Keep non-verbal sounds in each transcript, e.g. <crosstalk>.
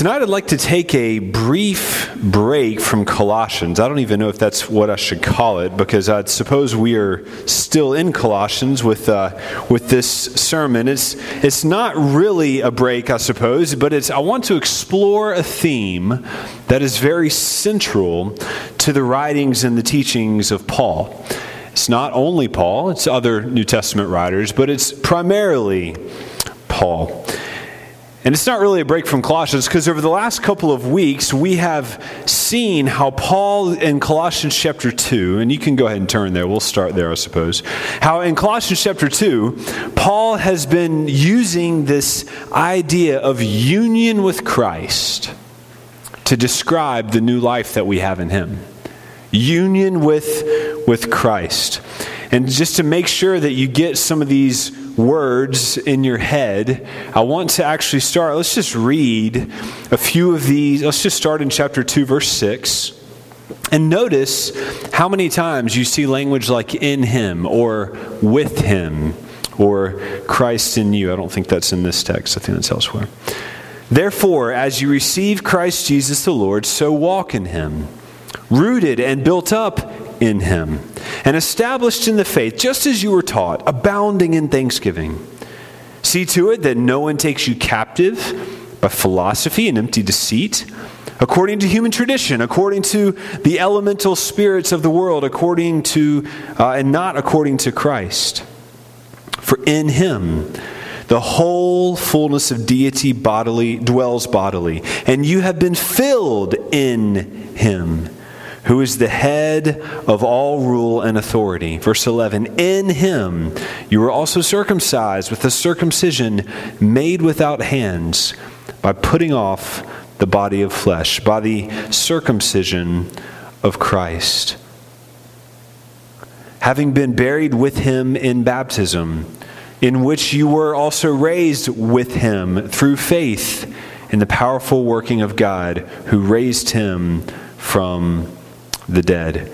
Tonight, I'd like to take a brief break from Colossians. I don't even know if that's what I should call it because I suppose we are still in Colossians with, uh, with this sermon. It's, it's not really a break, I suppose, but it's, I want to explore a theme that is very central to the writings and the teachings of Paul. It's not only Paul, it's other New Testament writers, but it's primarily Paul. And it's not really a break from Colossians because over the last couple of weeks, we have seen how Paul in Colossians chapter 2, and you can go ahead and turn there, we'll start there, I suppose. How in Colossians chapter 2, Paul has been using this idea of union with Christ to describe the new life that we have in Him. Union with, with Christ. And just to make sure that you get some of these words in your head, I want to actually start. Let's just read a few of these. Let's just start in chapter 2, verse 6. And notice how many times you see language like in him or with him or Christ in you. I don't think that's in this text, I think that's elsewhere. Therefore, as you receive Christ Jesus the Lord, so walk in him, rooted and built up in him, and established in the faith, just as you were taught, abounding in thanksgiving. See to it that no one takes you captive by philosophy and empty deceit, according to human tradition, according to the elemental spirits of the world, according to, uh, and not according to Christ. For in him, the whole fullness of deity bodily dwells bodily, and you have been filled in him who is the head of all rule and authority. Verse 11 In him you were also circumcised with a circumcision made without hands, by putting off the body of flesh, by the circumcision of Christ. Having been buried with him in baptism, in which you were also raised with him through faith in the powerful working of God who raised him from the dead.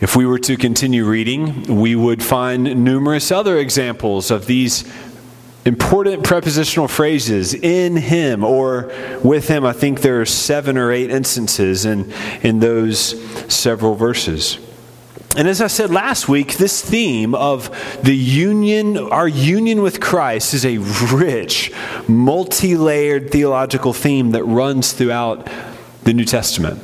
If we were to continue reading, we would find numerous other examples of these important prepositional phrases in him or with him. I think there are seven or eight instances in, in those several verses. And as I said last week, this theme of the union, our union with Christ, is a rich, multi layered theological theme that runs throughout the New Testament.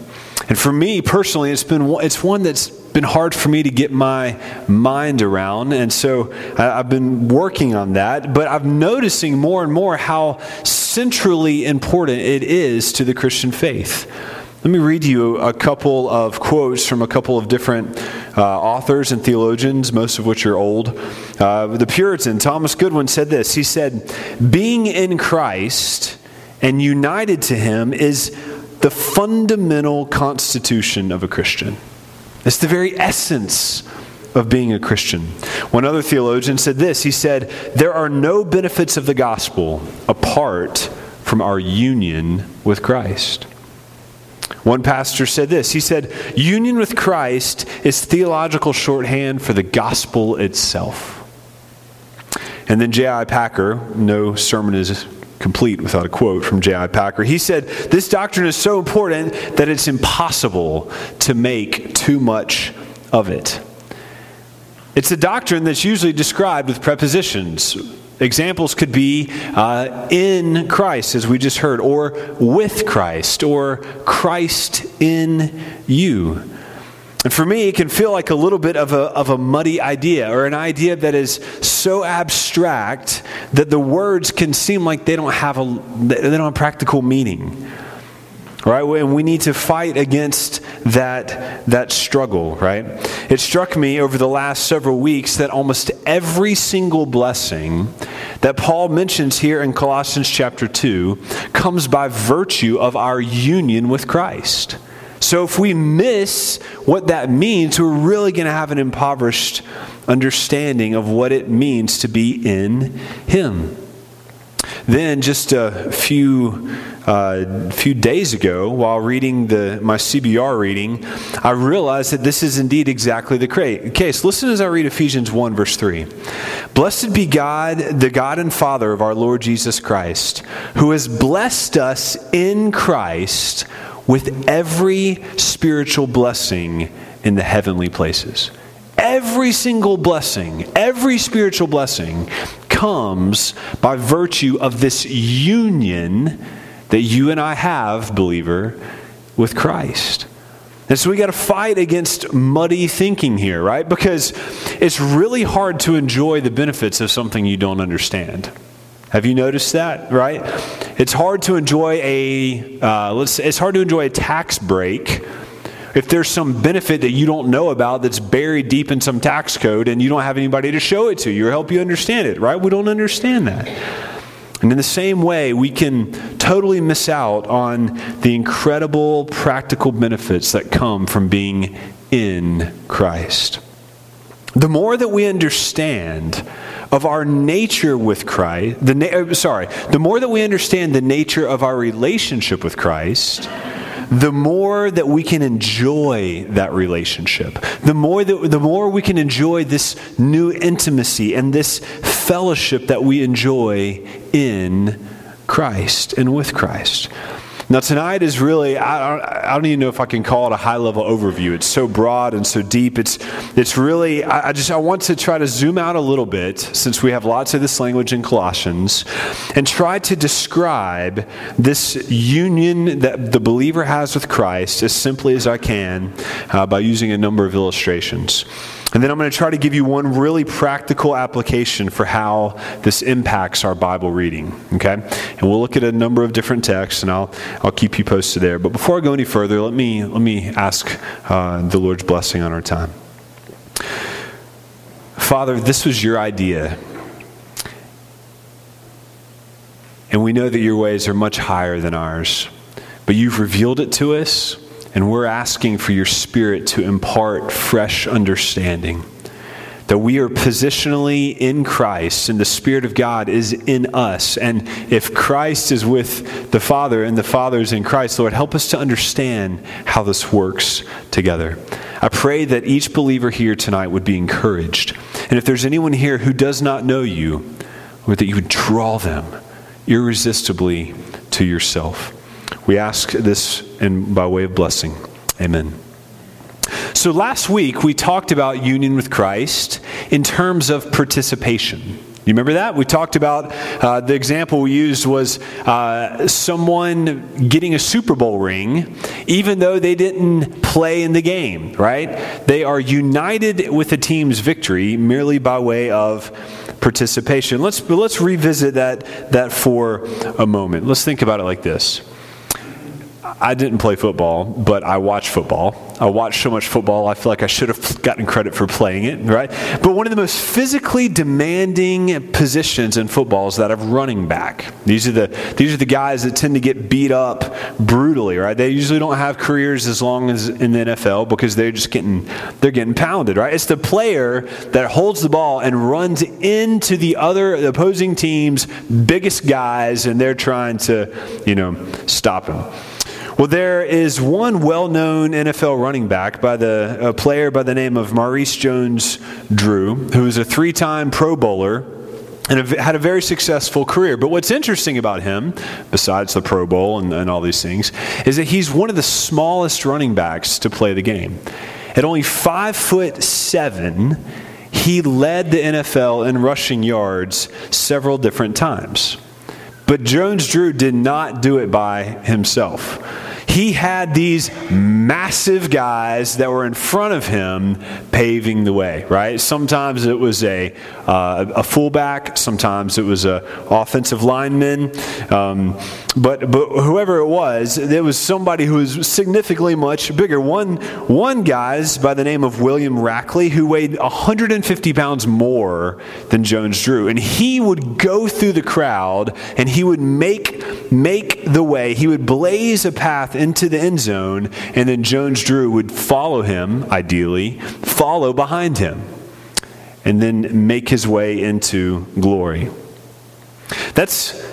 And for me personally, it's been it's one that's been hard for me to get my mind around, and so I've been working on that. But I'm noticing more and more how centrally important it is to the Christian faith. Let me read you a couple of quotes from a couple of different uh, authors and theologians, most of which are old. Uh, the Puritan, Thomas Goodwin, said this He said, Being in Christ and united to Him is the fundamental constitution of a Christian. It's the very essence of being a Christian. One other theologian said this He said, There are no benefits of the gospel apart from our union with Christ. One pastor said this He said, Union with Christ is theological shorthand for the gospel itself. And then J.I. Packer, no sermon is complete without a quote from J.I. Packer. He said, This doctrine is so important that it's impossible to make too much of it. It's a doctrine that's usually described with prepositions. Examples could be uh, in Christ, as we just heard, or with Christ, or Christ in you. And for me, it can feel like a little bit of a, of a muddy idea or an idea that is so abstract that the words can seem like they don't have, a, they don't have practical meaning. Right? And we need to fight against that, that struggle, right? It struck me over the last several weeks that almost every single blessing that Paul mentions here in Colossians chapter 2 comes by virtue of our union with Christ. So if we miss what that means, we're really going to have an impoverished understanding of what it means to be in Him. Then, just a few uh, few days ago while reading the, my CBR reading, I realized that this is indeed exactly the case. Listen as I read Ephesians 1, verse 3. Blessed be God, the God and Father of our Lord Jesus Christ, who has blessed us in Christ with every spiritual blessing in the heavenly places. Every single blessing, every spiritual blessing comes by virtue of this union that you and I have, believer, with Christ. And so we got to fight against muddy thinking here, right? Because it's really hard to enjoy the benefits of something you don't understand. Have you noticed that, right? It's hard to enjoy a uh, let's. It's hard to enjoy a tax break if there's some benefit that you don't know about that's buried deep in some tax code and you don't have anybody to show it to you or help you understand it, right? We don't understand that. And in the same way, we can totally miss out on the incredible practical benefits that come from being in Christ. The more that we understand of our nature with Christ, the na- uh, sorry, the more that we understand the nature of our relationship with Christ, the more that we can enjoy that relationship, the more that the more we can enjoy this new intimacy and this fellowship that we enjoy in Christ and with Christ. Now, tonight is really, I don't, I don't even know if I can call it a high level overview. It's so broad and so deep. It's, it's really, I, I just, I want to try to zoom out a little bit since we have lots of this language in Colossians and try to describe this union that the believer has with Christ as simply as I can uh, by using a number of illustrations. And then I'm going to try to give you one really practical application for how this impacts our Bible reading. Okay? And we'll look at a number of different texts, and I'll, I'll keep you posted there. But before I go any further, let me, let me ask uh, the Lord's blessing on our time. Father, this was your idea. And we know that your ways are much higher than ours. But you've revealed it to us and we're asking for your Spirit to impart fresh understanding. That we are positionally in Christ and the Spirit of God is in us. And if Christ is with the Father and the Father is in Christ, Lord, help us to understand how this works together. I pray that each believer here tonight would be encouraged. And if there's anyone here who does not know you, Lord, that you would draw them irresistibly to yourself. We ask this in, by way of blessing. Amen. So last week we talked about union with Christ in terms of participation. You remember that? We talked about uh, the example we used was uh, someone getting a Super Bowl ring, even though they didn't play in the game, right? They are united with the team's victory merely by way of participation. Let's, let's revisit that, that for a moment. Let's think about it like this. I didn't play football, but I watch football. I watch so much football, I feel like I should have gotten credit for playing it, right? But one of the most physically demanding positions in football is that of running back. These are the these are the guys that tend to get beat up brutally, right? They usually don't have careers as long as in the NFL because they're just getting they're getting pounded, right? It's the player that holds the ball and runs into the other the opposing team's biggest guys and they're trying to, you know, stop him. Well, there is one well known NFL running back by the a player by the name of Maurice Jones Drew, who is a three time Pro Bowler and had a very successful career. But what's interesting about him, besides the Pro Bowl and, and all these things, is that he's one of the smallest running backs to play the game. At only five foot seven, he led the NFL in rushing yards several different times. But Jones Drew did not do it by himself he had these massive guys that were in front of him paving the way, right? Sometimes it was a, uh, a fullback, sometimes it was an offensive lineman. Um, but, but whoever it was, it was somebody who was significantly much bigger. One, one guy's by the name of William Rackley, who weighed 150 pounds more than Jones Drew. And he would go through the crowd and he would make, make the way, he would blaze a path into the end zone, and then Jones Drew would follow him, ideally, follow behind him, and then make his way into glory. That's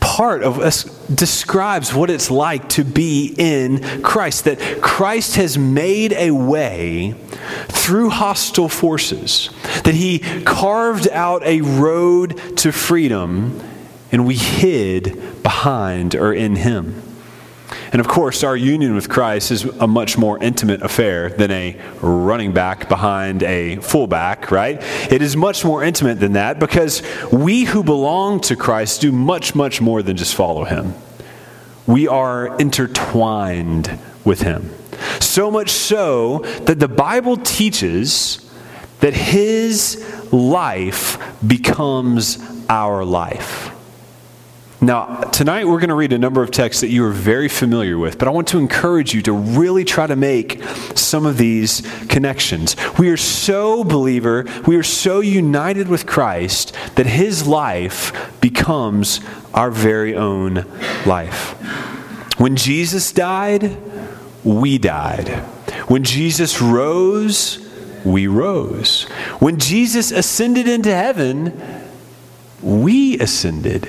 part of us describes what it's like to be in Christ. That Christ has made a way through hostile forces, that he carved out a road to freedom, and we hid behind or in him. And of course, our union with Christ is a much more intimate affair than a running back behind a fullback, right? It is much more intimate than that because we who belong to Christ do much, much more than just follow him. We are intertwined with him. So much so that the Bible teaches that his life becomes our life. Now, tonight we're going to read a number of texts that you are very familiar with, but I want to encourage you to really try to make some of these connections. We are so, believer, we are so united with Christ that his life becomes our very own life. When Jesus died, we died. When Jesus rose, we rose. When Jesus ascended into heaven, we ascended.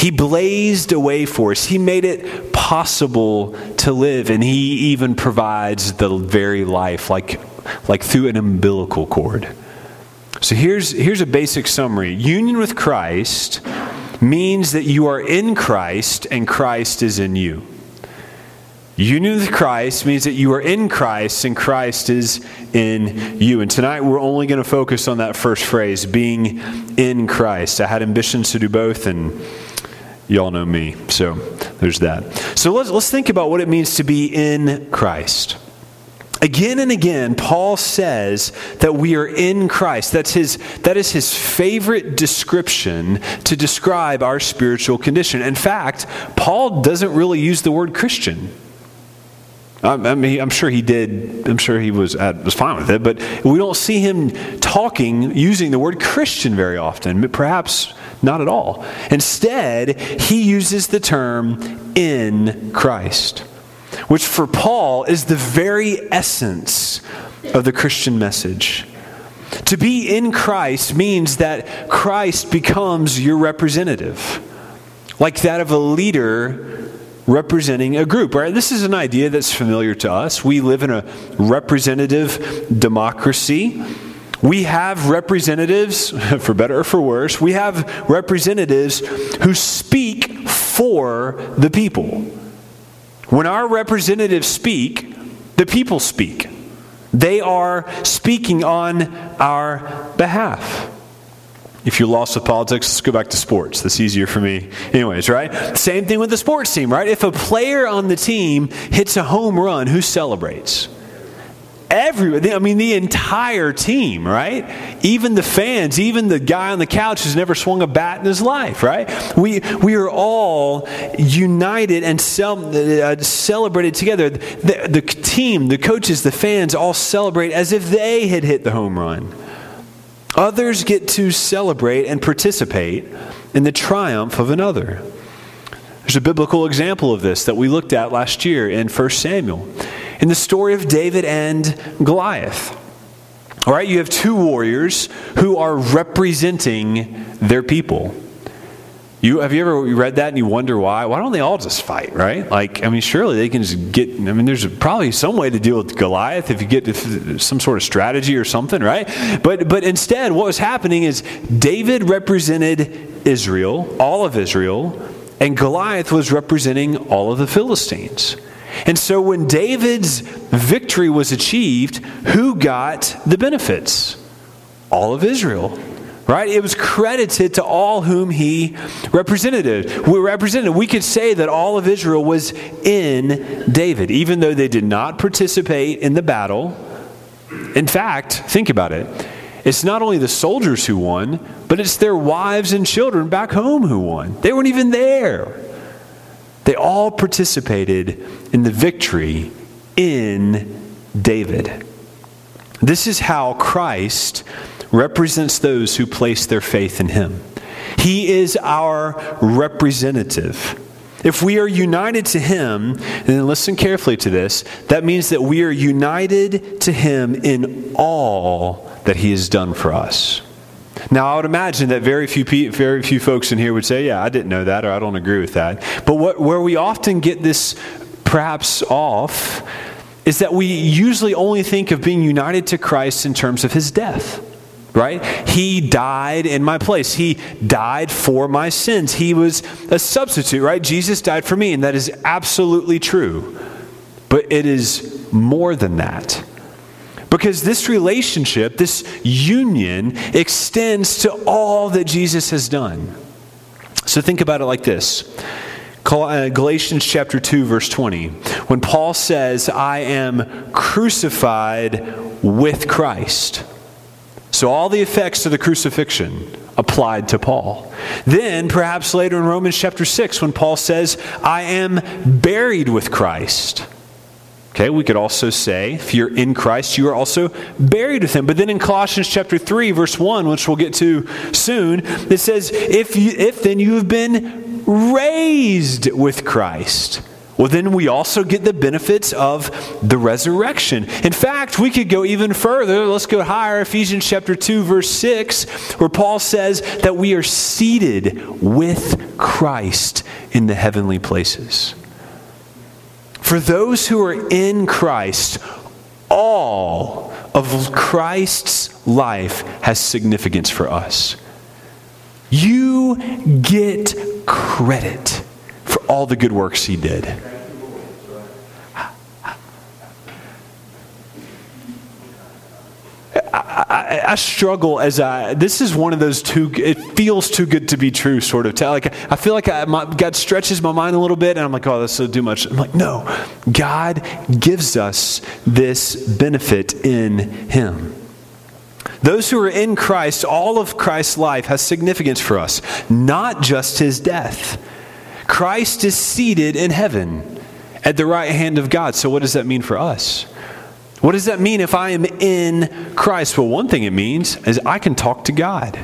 He blazed a way for us. He made it possible to live, and He even provides the very life, like, like through an umbilical cord. So here's, here's a basic summary Union with Christ means that you are in Christ and Christ is in you. Union with Christ means that you are in Christ and Christ is in you. And tonight we're only going to focus on that first phrase, being in Christ. I had ambitions to do both, and Y'all know me, so there's that. So let's, let's think about what it means to be in Christ. Again and again, Paul says that we are in Christ. That's his, that is his favorite description to describe our spiritual condition. In fact, Paul doesn't really use the word Christian. I mean, I'm sure he did. I'm sure he was uh, was fine with it, but we don't see him talking using the word Christian very often. Perhaps not at all. Instead, he uses the term in Christ, which for Paul is the very essence of the Christian message. To be in Christ means that Christ becomes your representative, like that of a leader representing a group, right? This is an idea that's familiar to us. We live in a representative democracy we have representatives, <laughs> for better or for worse, we have representatives who speak for the people. When our representatives speak, the people speak. They are speaking on our behalf. If you're lost with politics, let's go back to sports. That's easier for me. Anyways, right? Same thing with the sports team, right? If a player on the team hits a home run, who celebrates? Everybody, I mean, the entire team, right? Even the fans, even the guy on the couch who's never swung a bat in his life, right? We, we are all united and cel- uh, celebrated together. The, the team, the coaches, the fans all celebrate as if they had hit the home run. Others get to celebrate and participate in the triumph of another. There's a biblical example of this that we looked at last year in 1 Samuel in the story of David and Goliath. All right, you have two warriors who are representing their people. You, have you ever read that and you wonder why? Why don't they all just fight, right? Like, I mean, surely they can just get, I mean, there's probably some way to deal with Goliath if you get some sort of strategy or something, right? But, but instead, what was happening is David represented Israel, all of Israel, and Goliath was representing all of the Philistines. And so when David's victory was achieved, who got the benefits? All of Israel. Right? It was credited to all whom he represented. We represented. We could say that all of Israel was in David, even though they did not participate in the battle. In fact, think about it. It's not only the soldiers who won, but it's their wives and children back home who won. They weren't even there. They all participated in the victory in David. This is how Christ represents those who place their faith in him. He is our representative. If we are united to him, and then listen carefully to this, that means that we are united to him in all that he has done for us. Now, I would imagine that very few, very few folks in here would say, Yeah, I didn't know that, or I don't agree with that. But what, where we often get this perhaps off is that we usually only think of being united to Christ in terms of his death. Right? He died in my place. He died for my sins. He was a substitute, right? Jesus died for me, and that is absolutely true. But it is more than that. Because this relationship, this union, extends to all that Jesus has done. So think about it like this uh, Galatians chapter 2, verse 20. When Paul says, I am crucified with Christ. So all the effects of the crucifixion applied to Paul. Then, perhaps later in Romans chapter 6, when Paul says, I am buried with Christ. Okay, we could also say, if you're in Christ, you are also buried with him. But then in Colossians chapter 3, verse 1, which we'll get to soon, it says, if, you, if then you have been raised with Christ. Well, then we also get the benefits of the resurrection. In fact, we could go even further. Let's go higher. Ephesians chapter 2, verse 6, where Paul says that we are seated with Christ in the heavenly places. For those who are in Christ, all of Christ's life has significance for us. You get credit for all the good works he did. I, I, struggle as I. This is one of those two, It feels too good to be true, sort of. Like I feel like I, my, God stretches my mind a little bit, and I'm like, oh, that's so too much. I'm like, no, God gives us this benefit in Him. Those who are in Christ, all of Christ's life has significance for us, not just His death. Christ is seated in heaven at the right hand of God. So, what does that mean for us? What does that mean if I am in Christ? Well, one thing it means is I can talk to God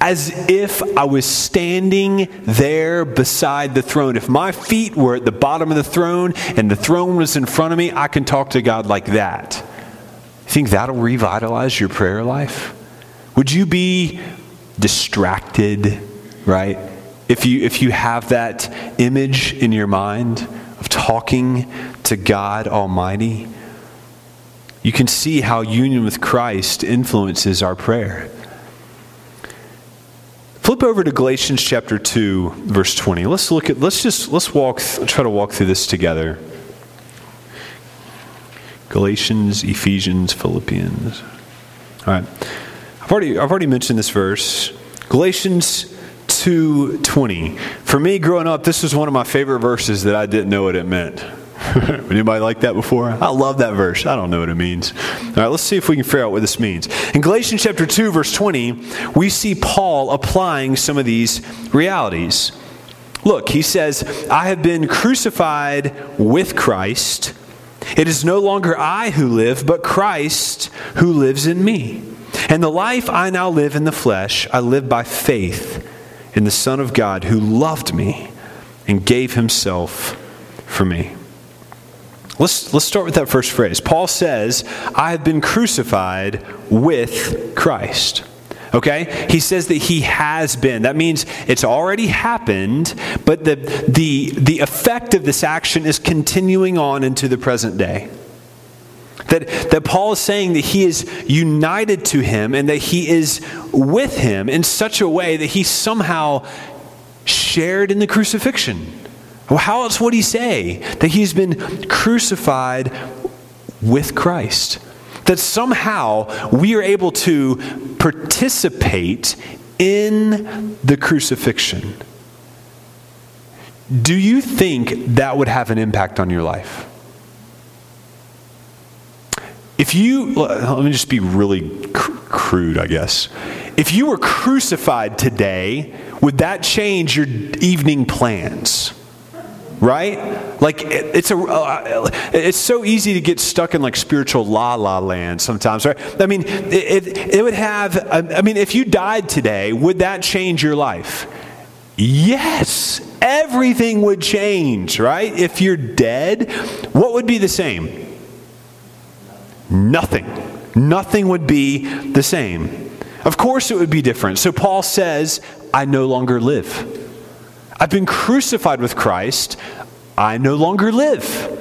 as if I was standing there beside the throne. If my feet were at the bottom of the throne and the throne was in front of me, I can talk to God like that. Think that'll revitalize your prayer life? Would you be distracted, right? If you if you have that image in your mind of talking to God Almighty, you can see how union with Christ influences our prayer. Flip over to Galatians chapter 2 verse 20. Let's look at let's just let's walk try to walk through this together. Galatians, Ephesians, Philippians. All right. I've already I've already mentioned this verse. Galatians 2:20. For me growing up, this was one of my favorite verses that I didn't know what it meant. <laughs> Anybody like that before? I love that verse. I don't know what it means. All right, let's see if we can figure out what this means. In Galatians chapter 2, verse 20, we see Paul applying some of these realities. Look, he says, I have been crucified with Christ. It is no longer I who live, but Christ who lives in me. And the life I now live in the flesh, I live by faith in the Son of God who loved me and gave himself for me. Let's, let's start with that first phrase. Paul says, I have been crucified with Christ. Okay? He says that he has been. That means it's already happened, but the, the, the effect of this action is continuing on into the present day. That, that Paul is saying that he is united to him and that he is with him in such a way that he somehow shared in the crucifixion. Well, how else would he say that he's been crucified with Christ? That somehow we are able to participate in the crucifixion. Do you think that would have an impact on your life? If you, let me just be really cr- crude, I guess. If you were crucified today, would that change your evening plans? Right? Like it, it's a uh, it's so easy to get stuck in like spiritual la la land sometimes right? I mean it, it, it would have i mean if you died today would that change your life? Yes. Everything would change right? If you're dead what would be the same? Nothing. Nothing would be the same. Of course, it would be different. So Paul says, I no longer live. I've been crucified with Christ. I no longer live.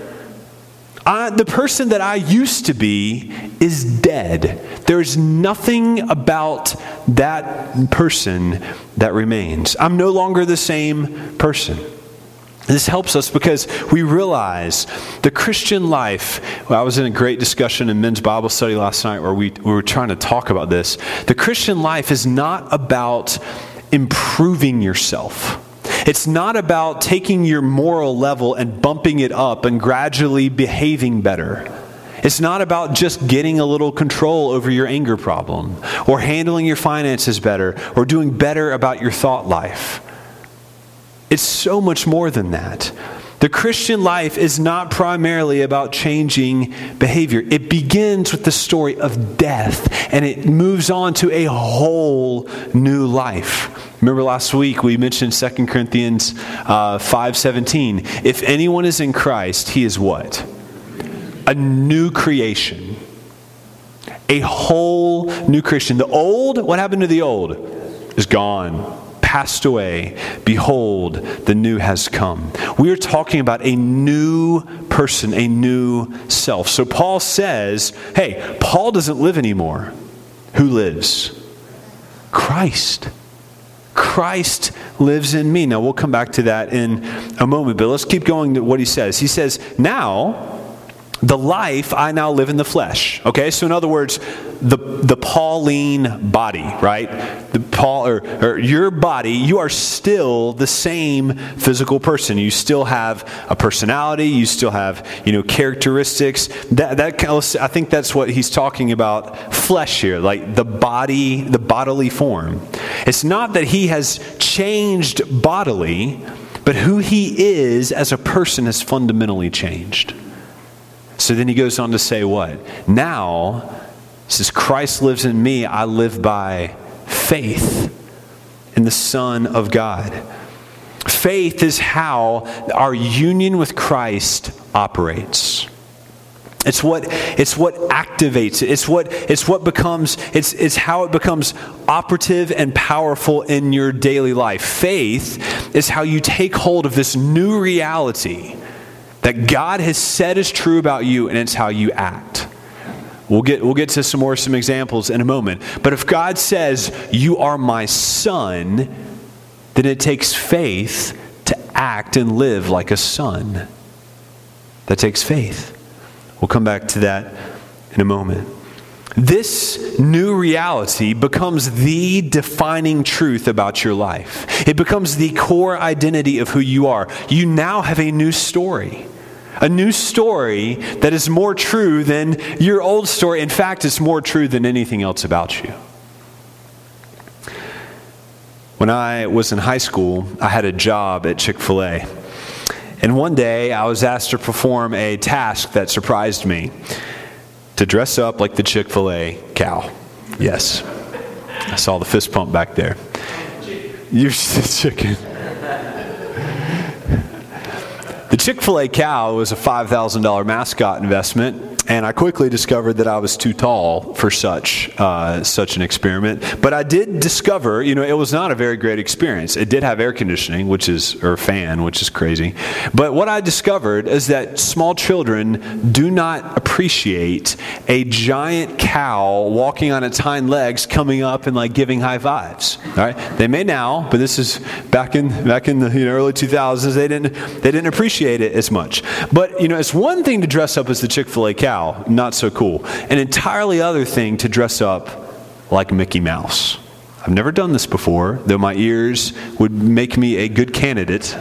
I, the person that I used to be is dead. There's nothing about that person that remains. I'm no longer the same person. This helps us because we realize the Christian life. Well, I was in a great discussion in men's Bible study last night where we, we were trying to talk about this. The Christian life is not about improving yourself. It's not about taking your moral level and bumping it up and gradually behaving better. It's not about just getting a little control over your anger problem or handling your finances better or doing better about your thought life. It's so much more than that. The Christian life is not primarily about changing behavior. It begins with the story of death and it moves on to a whole new life. Remember last week we mentioned 2 Corinthians uh, 5:17. If anyone is in Christ, he is what? A new creation. A whole new creation. The old, what happened to the old? Is gone passed away. Behold, the new has come. We are talking about a new person, a new self. So Paul says, hey, Paul doesn't live anymore. Who lives? Christ. Christ lives in me. Now, we'll come back to that in a moment, but let's keep going to what he says. He says, Now, the life I now live in the flesh. Okay, so in other words, the, the Pauline body, right? The Paul or, or your body, you are still the same physical person. You still have a personality. You still have you know characteristics. That that I think that's what he's talking about. Flesh here, like the body, the bodily form. It's not that he has changed bodily, but who he is as a person has fundamentally changed. So then he goes on to say what? Now, says Christ lives in me, I live by faith in the Son of God. Faith is how our union with Christ operates. It's what, it's what activates it. It's what, it's what becomes, it's, it's how it becomes operative and powerful in your daily life. Faith is how you take hold of this new reality that God has said is true about you, and it's how you act. We'll get, we'll get to some more some examples in a moment. But if God says, You are my son, then it takes faith to act and live like a son. That takes faith. We'll come back to that in a moment. This new reality becomes the defining truth about your life. It becomes the core identity of who you are. You now have a new story. A new story that is more true than your old story. In fact, it's more true than anything else about you. When I was in high school, I had a job at Chick fil A. And one day I was asked to perform a task that surprised me to dress up like the Chick fil A cow. Yes. I saw the fist pump back there. You're <laughs> chicken. The Chick fil A cow was a $5,000 mascot investment and I quickly discovered that I was too tall for such uh, such an experiment. But I did discover, you know, it was not a very great experience. It did have air conditioning, which is or fan, which is crazy. But what I discovered is that small children do not appreciate a giant cow walking on its hind legs, coming up and like giving high fives. All right, they may now, but this is back in back in the you know, early 2000s. They didn't they didn't appreciate it as much. But you know, it's one thing to dress up as the Chick Fil A cow not so cool. An entirely other thing to dress up like Mickey Mouse. I've never done this before, though my ears would make me a good candidate.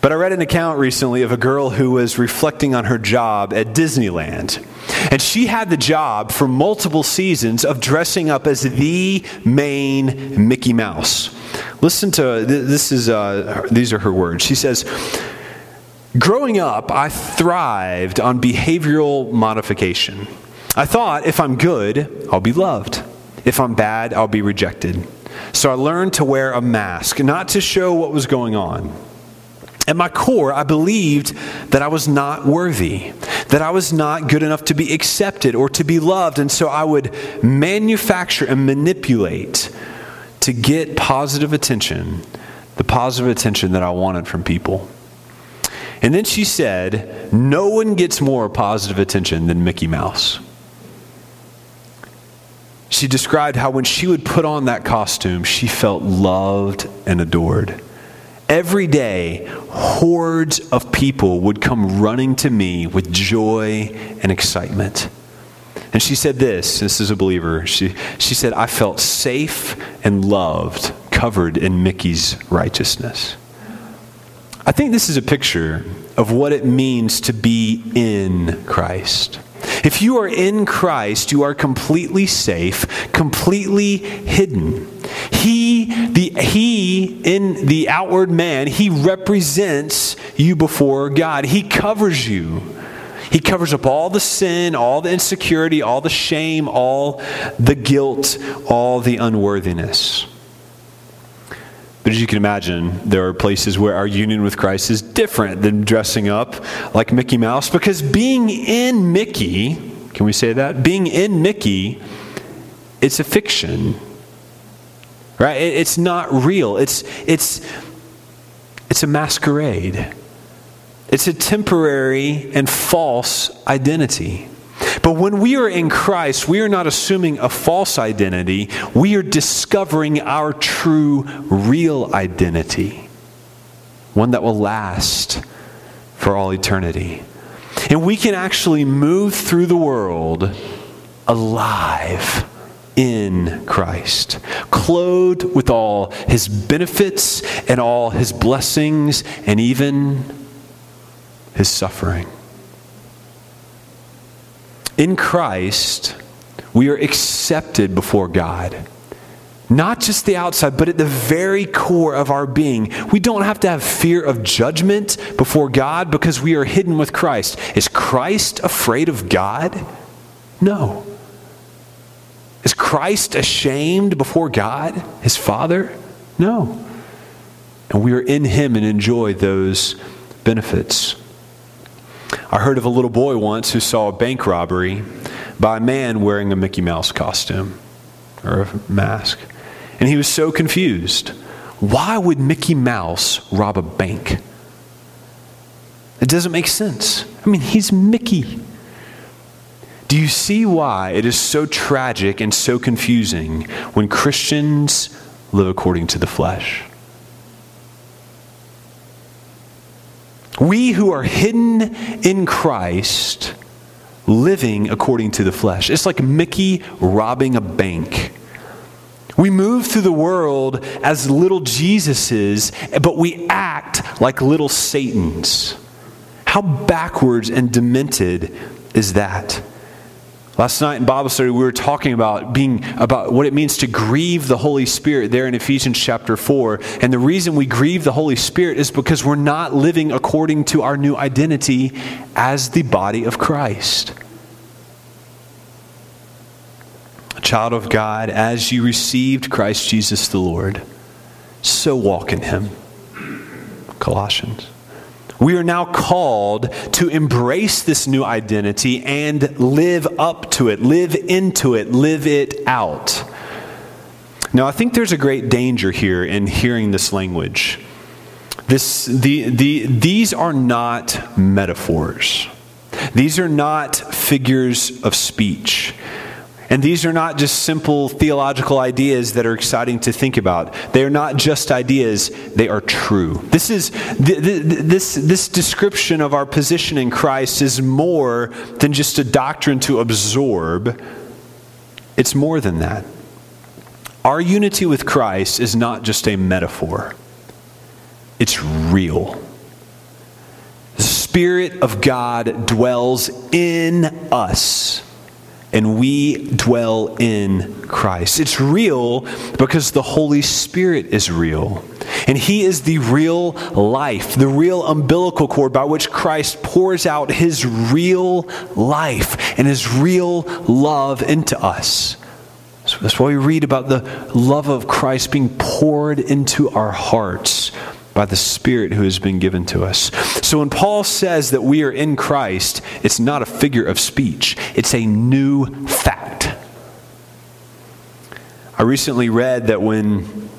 But I read an account recently of a girl who was reflecting on her job at Disneyland. And she had the job for multiple seasons of dressing up as the main Mickey Mouse. Listen to this is uh, these are her words. She says, Growing up, I thrived on behavioral modification. I thought if I'm good, I'll be loved. If I'm bad, I'll be rejected. So I learned to wear a mask, not to show what was going on. At my core, I believed that I was not worthy, that I was not good enough to be accepted or to be loved. And so I would manufacture and manipulate to get positive attention, the positive attention that I wanted from people. And then she said, No one gets more positive attention than Mickey Mouse. She described how when she would put on that costume, she felt loved and adored. Every day, hordes of people would come running to me with joy and excitement. And she said this this is a believer. She, she said, I felt safe and loved, covered in Mickey's righteousness. I think this is a picture of what it means to be in Christ. If you are in Christ, you are completely safe, completely hidden. He, the, he, in the outward man, he represents you before God. He covers you. He covers up all the sin, all the insecurity, all the shame, all the guilt, all the unworthiness. But as you can imagine, there are places where our union with Christ is different than dressing up like Mickey Mouse because being in Mickey, can we say that? Being in Mickey, it's a fiction. Right? It's not real. It's it's it's a masquerade. It's a temporary and false identity. But when we are in Christ, we are not assuming a false identity, we are discovering our true, real identity, one that will last for all eternity. And we can actually move through the world alive in Christ, clothed with all his benefits and all his blessings and even his suffering. In Christ, we are accepted before God. Not just the outside, but at the very core of our being. We don't have to have fear of judgment before God because we are hidden with Christ. Is Christ afraid of God? No. Is Christ ashamed before God, his Father? No. And we are in him and enjoy those benefits. I heard of a little boy once who saw a bank robbery by a man wearing a Mickey Mouse costume or a mask. And he was so confused. Why would Mickey Mouse rob a bank? It doesn't make sense. I mean, he's Mickey. Do you see why it is so tragic and so confusing when Christians live according to the flesh? We who are hidden in Christ, living according to the flesh. It's like Mickey robbing a bank. We move through the world as little Jesuses, but we act like little Satans. How backwards and demented is that? Last night in Bible study, we were talking about being about what it means to grieve the Holy Spirit there in Ephesians chapter 4. And the reason we grieve the Holy Spirit is because we're not living according to our new identity as the body of Christ. A child of God, as you received Christ Jesus the Lord, so walk in him. Colossians. We are now called to embrace this new identity and live up to it, live into it, live it out. Now, I think there's a great danger here in hearing this language. This, the, the, these are not metaphors. These are not figures of speech. And these are not just simple theological ideas that are exciting to think about. They are not just ideas, they are true. This is this this description of our position in Christ is more than just a doctrine to absorb. It's more than that. Our unity with Christ is not just a metaphor. It's real. The Spirit of God dwells in us and we dwell in Christ. It's real because the Holy Spirit is real. And He is the real life, the real umbilical cord by which Christ pours out His real life and His real love into us. So that's why we read about the love of Christ being poured into our hearts by the Spirit who has been given to us. So when Paul says that we are in Christ, it's not a figure of speech, it's a new fact. I recently read that when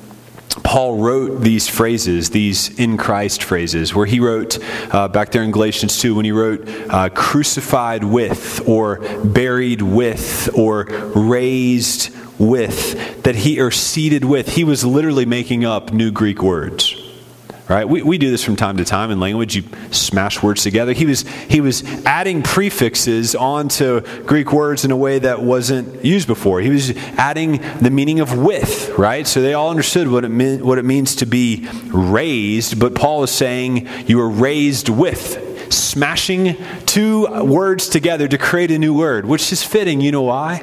Paul wrote these phrases, these in Christ phrases, where he wrote uh, back there in Galatians 2, when he wrote uh, crucified with, or buried with, or raised with, that he, or seated with, he was literally making up new Greek words right? We, we do this from time to time in language. You smash words together. He was, he was adding prefixes onto Greek words in a way that wasn't used before. He was adding the meaning of with, right? So they all understood what it, meant, what it means to be raised, but Paul is saying you were raised with. Smashing two words together to create a new word, which is fitting. You know why?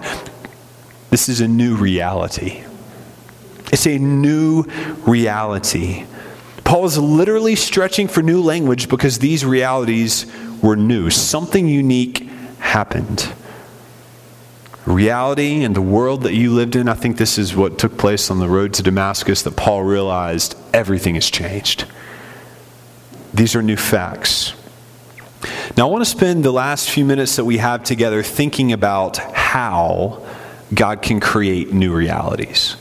This is a new reality. It's a new reality. Paul is literally stretching for new language because these realities were new. Something unique happened. Reality and the world that you lived in, I think this is what took place on the road to Damascus that Paul realized everything has changed. These are new facts. Now, I want to spend the last few minutes that we have together thinking about how God can create new realities.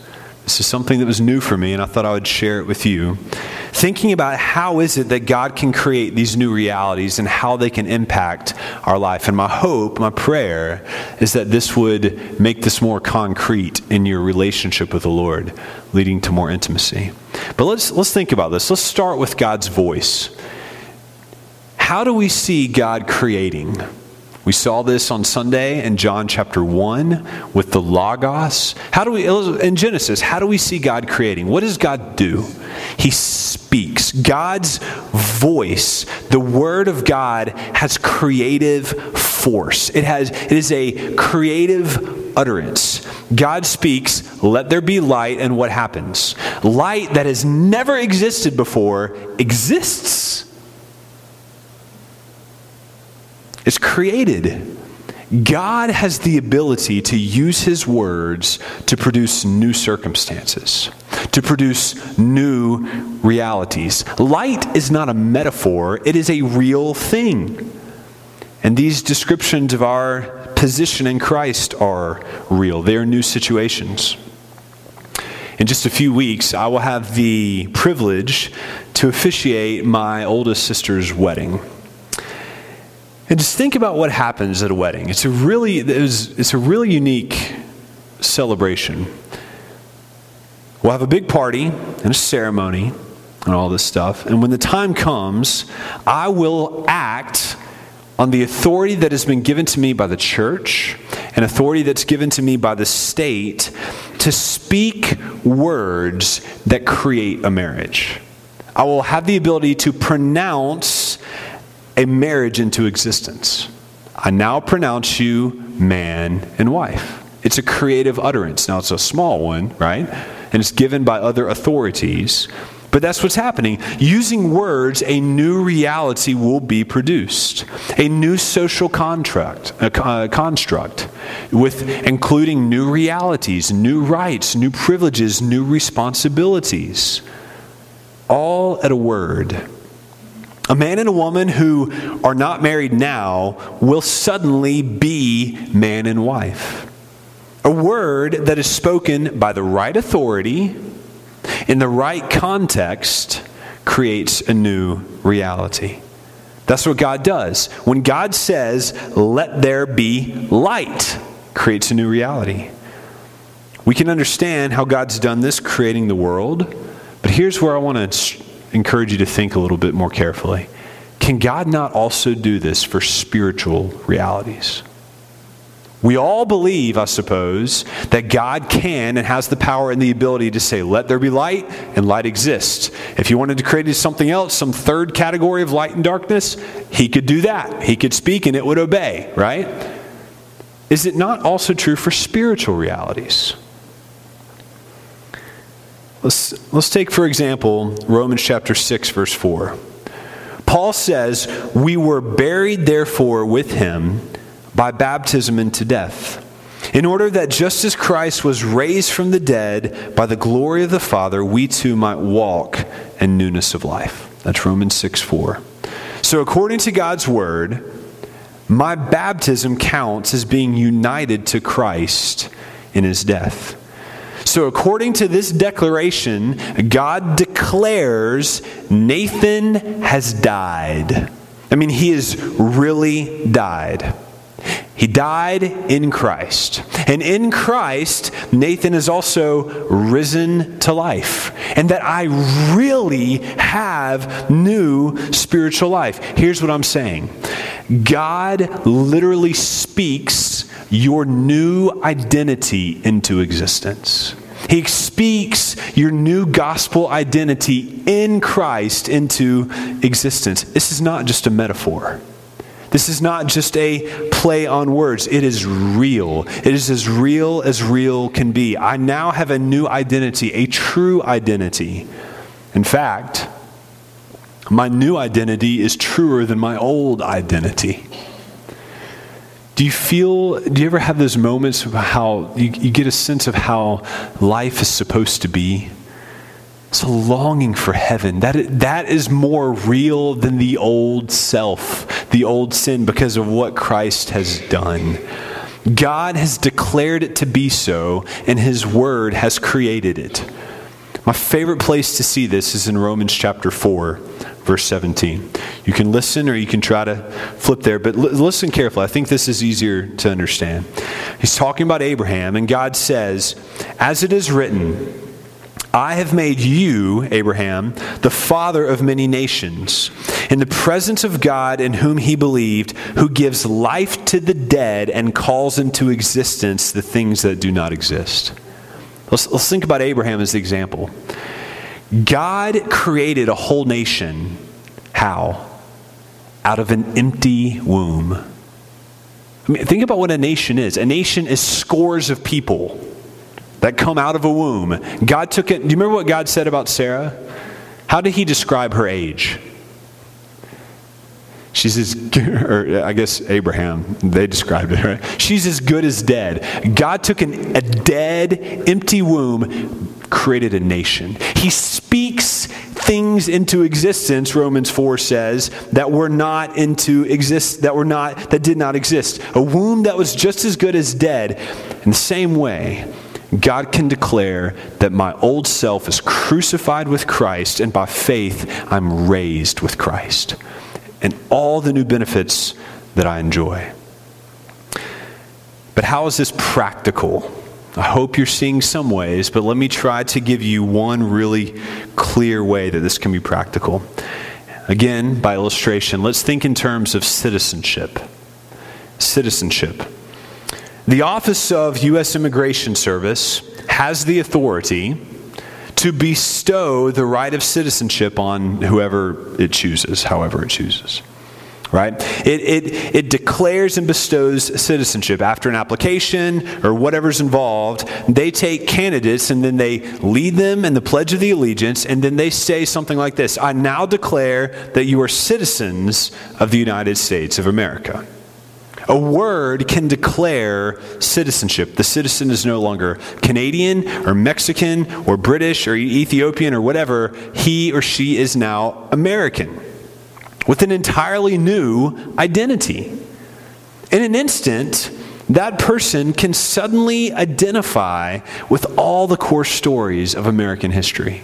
This is something that was new for me, and I thought I would share it with you. Thinking about how is it that God can create these new realities and how they can impact our life. And my hope, my prayer, is that this would make this more concrete in your relationship with the Lord, leading to more intimacy. But let's, let's think about this. Let's start with God's voice. How do we see God creating? We saw this on Sunday in John chapter 1 with the Logos. How do we, in Genesis, how do we see God creating? What does God do? He speaks. God's voice, the Word of God, has creative force. It, has, it is a creative utterance. God speaks, let there be light, and what happens? Light that has never existed before exists. Is created. God has the ability to use his words to produce new circumstances, to produce new realities. Light is not a metaphor, it is a real thing. And these descriptions of our position in Christ are real, they are new situations. In just a few weeks, I will have the privilege to officiate my oldest sister's wedding. And just think about what happens at a wedding. It's a really, it's a really unique celebration. We'll have a big party and a ceremony and all this stuff. And when the time comes, I will act on the authority that has been given to me by the church and authority that's given to me by the state to speak words that create a marriage. I will have the ability to pronounce a marriage into existence. I now pronounce you man and wife. It's a creative utterance. Now, it's a small one, right? And it's given by other authorities. But that's what's happening. Using words, a new reality will be produced. A new social contract, a uh, construct, with including new realities, new rights, new privileges, new responsibilities. All at a word. A man and a woman who are not married now will suddenly be man and wife. A word that is spoken by the right authority in the right context creates a new reality. That's what God does. When God says, let there be light, creates a new reality. We can understand how God's done this, creating the world, but here's where I want to encourage you to think a little bit more carefully. Can God not also do this for spiritual realities? We all believe, I suppose, that God can and has the power and the ability to say, let there be light, and light exists. If he wanted to create something else, some third category of light and darkness, he could do that. He could speak and it would obey, right? Is it not also true for spiritual realities? Let's, let's take, for example, Romans chapter 6, verse 4. Paul says, We were buried, therefore, with him by baptism into death, in order that just as Christ was raised from the dead by the glory of the Father, we too might walk in newness of life. That's Romans 6 4. So, according to God's word, my baptism counts as being united to Christ in his death. So, according to this declaration, God declares Nathan has died. I mean, he has really died. He died in Christ. And in Christ, Nathan is also risen to life. And that I really have new spiritual life. Here's what I'm saying God literally speaks your new identity into existence. He speaks your new gospel identity in Christ into existence. This is not just a metaphor. This is not just a play on words. It is real. It is as real as real can be. I now have a new identity, a true identity. In fact, my new identity is truer than my old identity. Do you feel, do you ever have those moments of how you, you get a sense of how life is supposed to be? It's a longing for heaven. That, that is more real than the old self, the old sin, because of what Christ has done. God has declared it to be so, and His Word has created it. My favorite place to see this is in Romans chapter 4, verse 17. You can listen or you can try to flip there, but l- listen carefully. I think this is easier to understand. He's talking about Abraham, and God says, As it is written, I have made you, Abraham, the father of many nations, in the presence of God in whom he believed, who gives life to the dead and calls into existence the things that do not exist. Let's, let's think about Abraham as the example. God created a whole nation. How? Out of an empty womb. I mean, think about what a nation is. A nation is scores of people that come out of a womb. God took it. Do you remember what God said about Sarah? How did he describe her age? She's as <laughs> or I guess Abraham, they described it, right? She's as good as dead. God took an, a dead, empty womb, created a nation. He speaks things into existence, Romans 4 says, that were not into exist that were not that did not exist. A womb that was just as good as dead. In the same way, God can declare that my old self is crucified with Christ, and by faith, I'm raised with Christ. And all the new benefits that I enjoy. But how is this practical? I hope you're seeing some ways, but let me try to give you one really clear way that this can be practical. Again, by illustration, let's think in terms of citizenship. Citizenship. The Office of U.S. Immigration Service has the authority to bestow the right of citizenship on whoever it chooses, however it chooses. Right? It, it, it declares and bestows citizenship. After an application or whatever's involved, they take candidates and then they lead them in the Pledge of the Allegiance, and then they say something like this I now declare that you are citizens of the United States of America. A word can declare citizenship. The citizen is no longer Canadian or Mexican or British or Ethiopian or whatever. He or she is now American with an entirely new identity. In an instant, that person can suddenly identify with all the core stories of American history.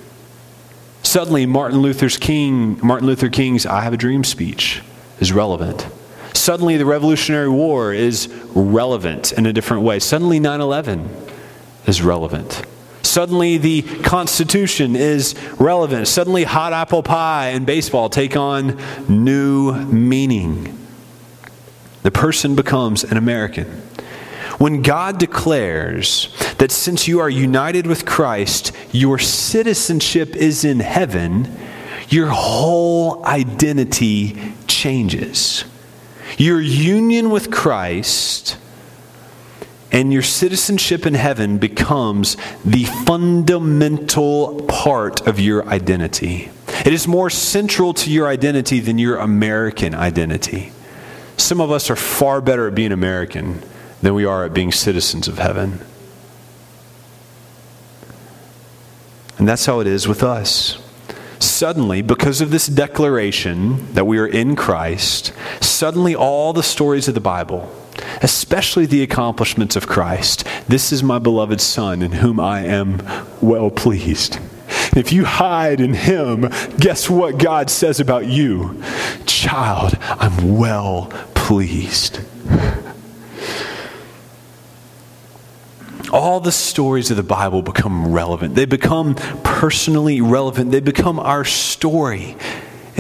Suddenly, Martin Luther's King, Martin Luther King's "I Have a Dream" speech is relevant. Suddenly, the Revolutionary War is relevant in a different way. Suddenly, 9 11 is relevant. Suddenly, the Constitution is relevant. Suddenly, hot apple pie and baseball take on new meaning. The person becomes an American. When God declares that since you are united with Christ, your citizenship is in heaven, your whole identity changes. Your union with Christ and your citizenship in heaven becomes the fundamental part of your identity. It is more central to your identity than your American identity. Some of us are far better at being American than we are at being citizens of heaven. And that's how it is with us suddenly, because of this declaration that we are in Christ, suddenly all the stories of the Bible, especially the accomplishments of Christ, this is my beloved Son in whom I am well pleased. If you hide in Him, guess what God says about you? Child, I'm well pleased. all the stories of the Bible become relevant. They become personally relevant. They become our story.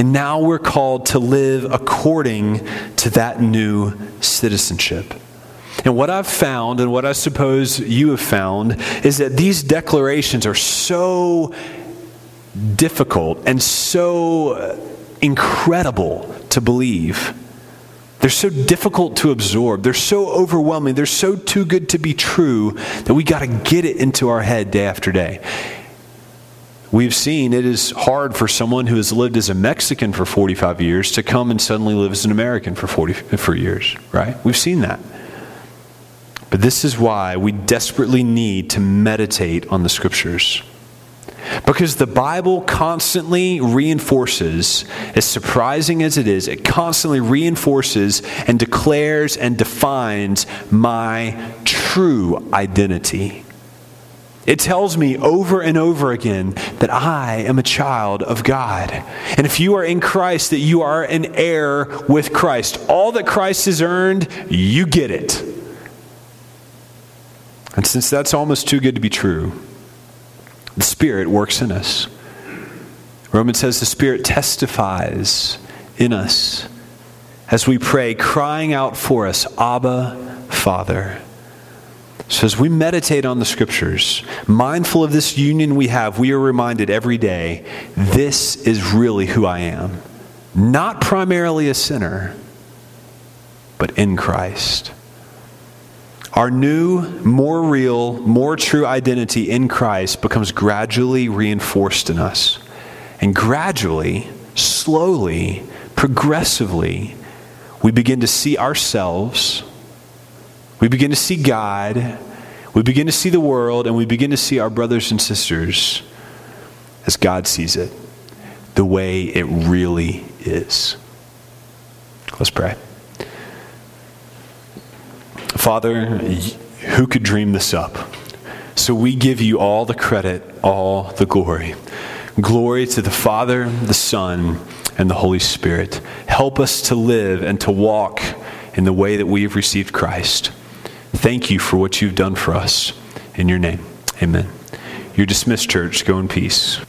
And now we're called to live according to that new citizenship. And what I've found, and what I suppose you have found, is that these declarations are so difficult and so incredible to believe they're so difficult to absorb. They're so overwhelming. They're so too good to be true that we got to get it into our head day after day. We've seen it is hard for someone who has lived as a Mexican for 45 years to come and suddenly live as an American for 40 for years, right? We've seen that. But this is why we desperately need to meditate on the scriptures. Because the Bible constantly reinforces, as surprising as it is, it constantly reinforces and declares and defines my true identity. It tells me over and over again that I am a child of God. And if you are in Christ, that you are an heir with Christ. All that Christ has earned, you get it. And since that's almost too good to be true, the Spirit works in us. Romans says the Spirit testifies in us as we pray, crying out for us, Abba, Father. So, as we meditate on the scriptures, mindful of this union we have, we are reminded every day this is really who I am. Not primarily a sinner, but in Christ. Our new, more real, more true identity in Christ becomes gradually reinforced in us. And gradually, slowly, progressively, we begin to see ourselves, we begin to see God, we begin to see the world, and we begin to see our brothers and sisters as God sees it, the way it really is. Let's pray. Father, who could dream this up? So we give you all the credit, all the glory. Glory to the Father, the Son, and the Holy Spirit. Help us to live and to walk in the way that we have received Christ. Thank you for what you've done for us. In your name, amen. You're dismissed, church. Go in peace.